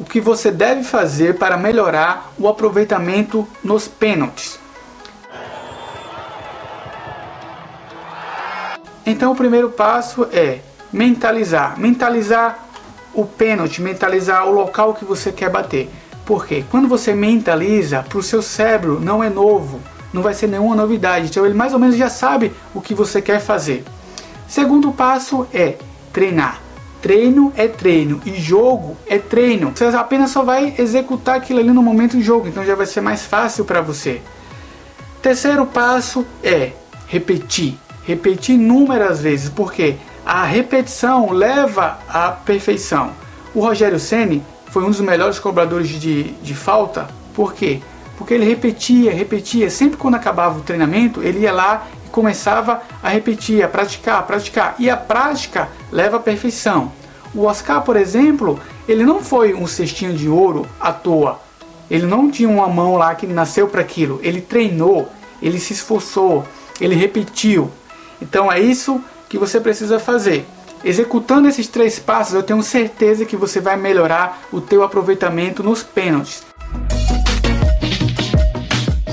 o que você deve fazer para melhorar o aproveitamento nos pênaltis. Então o primeiro passo é mentalizar, mentalizar o pênalti, mentalizar o local que você quer bater. Porque quando você mentaliza, para o seu cérebro não é novo, não vai ser nenhuma novidade. Então ele mais ou menos já sabe o que você quer fazer. Segundo passo é treinar. Treino é treino e jogo é treino. Você apenas só vai executar aquilo ali no momento do jogo, então já vai ser mais fácil para você. Terceiro passo é repetir. Repetir inúmeras vezes, porque a repetição leva à perfeição. O Rogério Ceni foi um dos melhores cobradores de, de falta, por quê? Porque ele repetia, repetia, sempre quando acabava o treinamento, ele ia lá e começava a repetir, a praticar, a praticar, e a prática leva à perfeição. O Oscar, por exemplo, ele não foi um cestinho de ouro à toa. Ele não tinha uma mão lá que nasceu para aquilo. Ele treinou, ele se esforçou, ele repetiu. Então é isso que você precisa fazer. Executando esses três passos, eu tenho certeza que você vai melhorar o teu aproveitamento nos pênaltis.